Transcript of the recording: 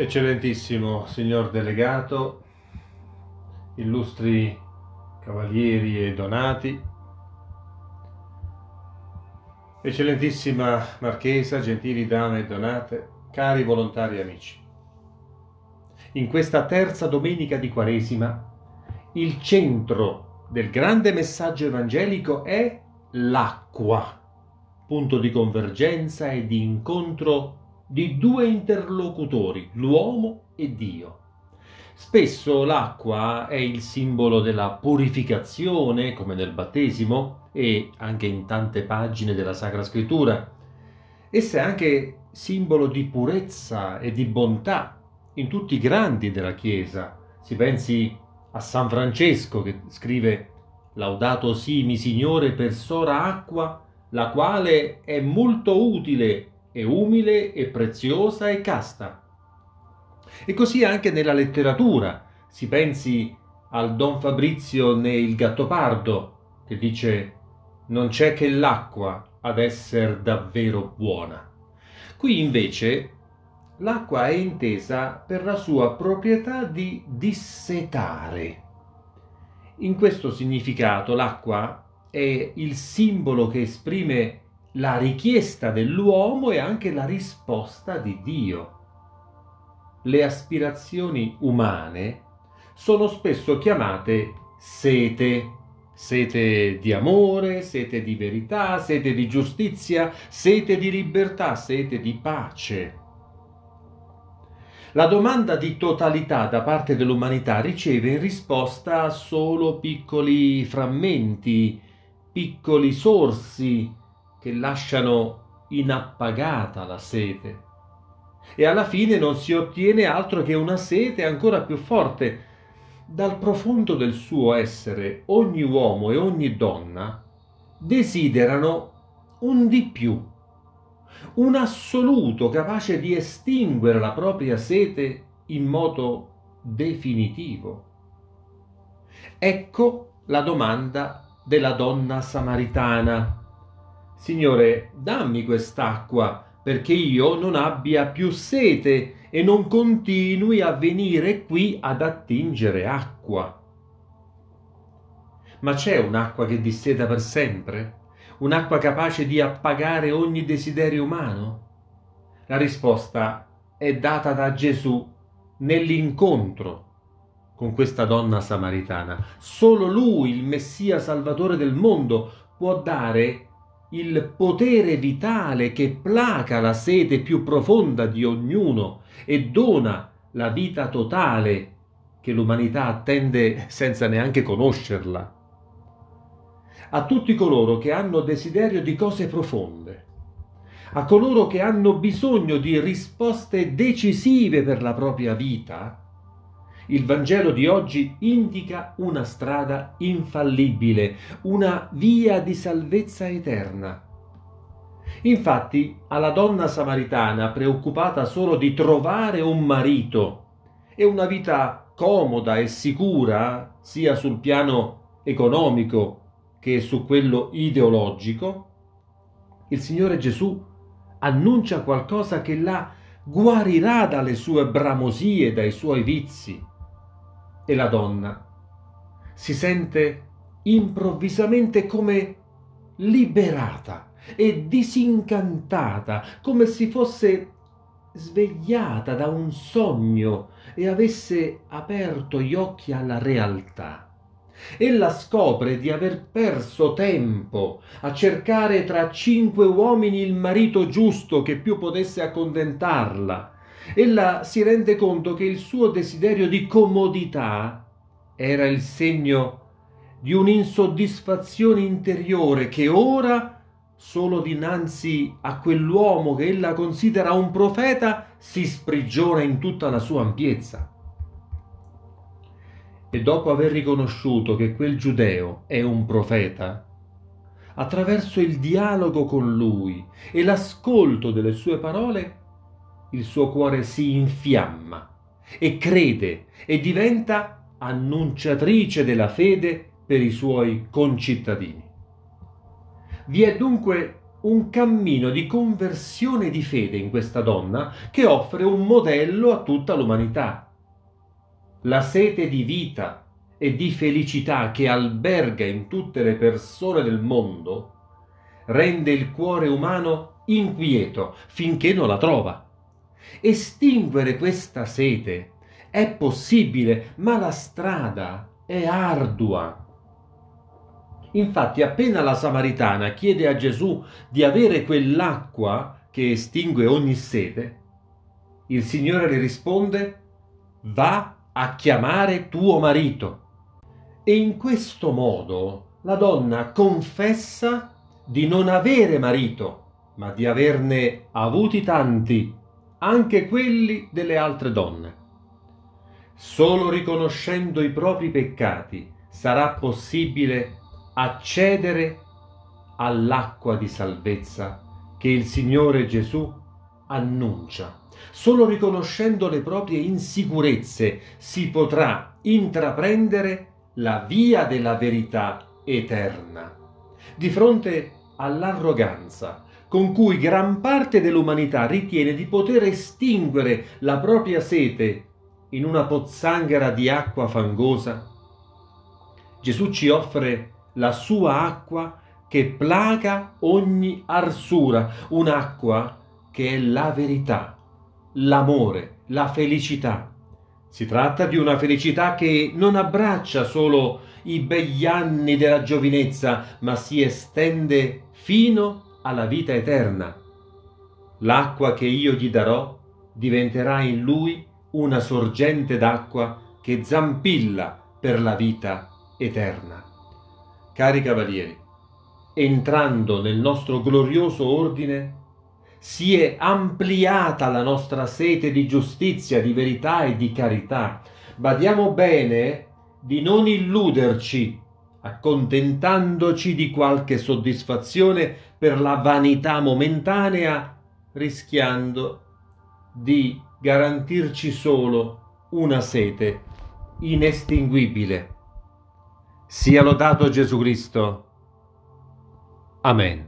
Eccellentissimo signor delegato, illustri cavalieri e donati, eccellentissima marchesa, gentili dame e donate, cari volontari amici. In questa terza domenica di Quaresima, il centro del grande messaggio evangelico è l'acqua, punto di convergenza e di incontro di due interlocutori, l'uomo e Dio. Spesso l'acqua è il simbolo della purificazione, come nel battesimo e anche in tante pagine della Sacra Scrittura. Essa è anche simbolo di purezza e di bontà in tutti i grandi della Chiesa. Si pensi a San Francesco che scrive Laudato simi Signore per sora acqua, la quale è molto utile è umile, è preziosa e casta. E così anche nella letteratura. Si pensi al Don Fabrizio nel Gattopardo, che dice non c'è che l'acqua ad essere davvero buona. Qui invece l'acqua è intesa per la sua proprietà di dissetare. In questo significato l'acqua è il simbolo che esprime la richiesta dell'uomo e anche la risposta di Dio. Le aspirazioni umane sono spesso chiamate sete, sete di amore, sete di verità, sete di giustizia, sete di libertà, sete di pace. La domanda di totalità da parte dell'umanità riceve in risposta solo piccoli frammenti, piccoli sorsi che lasciano inappagata la sete. E alla fine non si ottiene altro che una sete ancora più forte. Dal profondo del suo essere, ogni uomo e ogni donna desiderano un di più, un assoluto capace di estinguere la propria sete in modo definitivo. Ecco la domanda della donna samaritana Signore, dammi quest'acqua perché io non abbia più sete e non continui a venire qui ad attingere acqua. Ma c'è un'acqua che disseta per sempre? Un'acqua capace di appagare ogni desiderio umano? La risposta è data da Gesù nell'incontro con questa donna samaritana. Solo lui, il Messia Salvatore del mondo, può dare il potere vitale che placa la sete più profonda di ognuno e dona la vita totale che l'umanità attende senza neanche conoscerla. A tutti coloro che hanno desiderio di cose profonde, a coloro che hanno bisogno di risposte decisive per la propria vita, il Vangelo di oggi indica una strada infallibile, una via di salvezza eterna. Infatti, alla donna samaritana, preoccupata solo di trovare un marito e una vita comoda e sicura, sia sul piano economico che su quello ideologico, il Signore Gesù annuncia qualcosa che la guarirà dalle sue bramosie, dai suoi vizi e la donna si sente improvvisamente come liberata e disincantata, come se fosse svegliata da un sogno e avesse aperto gli occhi alla realtà. Ella scopre di aver perso tempo a cercare tra cinque uomini il marito giusto che più potesse accontentarla ella si rende conto che il suo desiderio di comodità era il segno di un'insoddisfazione interiore che ora, solo dinanzi a quell'uomo che ella considera un profeta, si sprigiona in tutta la sua ampiezza. E dopo aver riconosciuto che quel giudeo è un profeta, attraverso il dialogo con lui e l'ascolto delle sue parole, il suo cuore si infiamma e crede e diventa annunciatrice della fede per i suoi concittadini. Vi è dunque un cammino di conversione di fede in questa donna che offre un modello a tutta l'umanità. La sete di vita e di felicità che alberga in tutte le persone del mondo rende il cuore umano inquieto finché non la trova. Estinguere questa sete è possibile, ma la strada è ardua. Infatti, appena la Samaritana chiede a Gesù di avere quell'acqua che estingue ogni sete, il Signore le risponde, va a chiamare tuo marito. E in questo modo la donna confessa di non avere marito, ma di averne avuti tanti, anche quelli delle altre donne. Solo riconoscendo i propri peccati sarà possibile accedere all'acqua di salvezza che il Signore Gesù annuncia. Solo riconoscendo le proprie insicurezze si potrà intraprendere la via della verità eterna. Di fronte all'arroganza con cui gran parte dell'umanità ritiene di poter estinguere la propria sete in una pozzanghera di acqua fangosa, Gesù ci offre la sua acqua che placa ogni arsura, un'acqua che è la verità, l'amore, la felicità. Si tratta di una felicità che non abbraccia solo i begli anni della giovinezza, ma si estende fino alla vita eterna. L'acqua che io gli darò diventerà in lui una sorgente d'acqua che zampilla per la vita eterna. Cari cavalieri, entrando nel nostro glorioso ordine, si è ampliata la nostra sete di giustizia, di verità e di carità. Badiamo bene di non illuderci, accontentandoci di qualche soddisfazione per la vanità momentanea, rischiando di garantirci solo una sete inestinguibile. Sia lodato Gesù Cristo. Amen.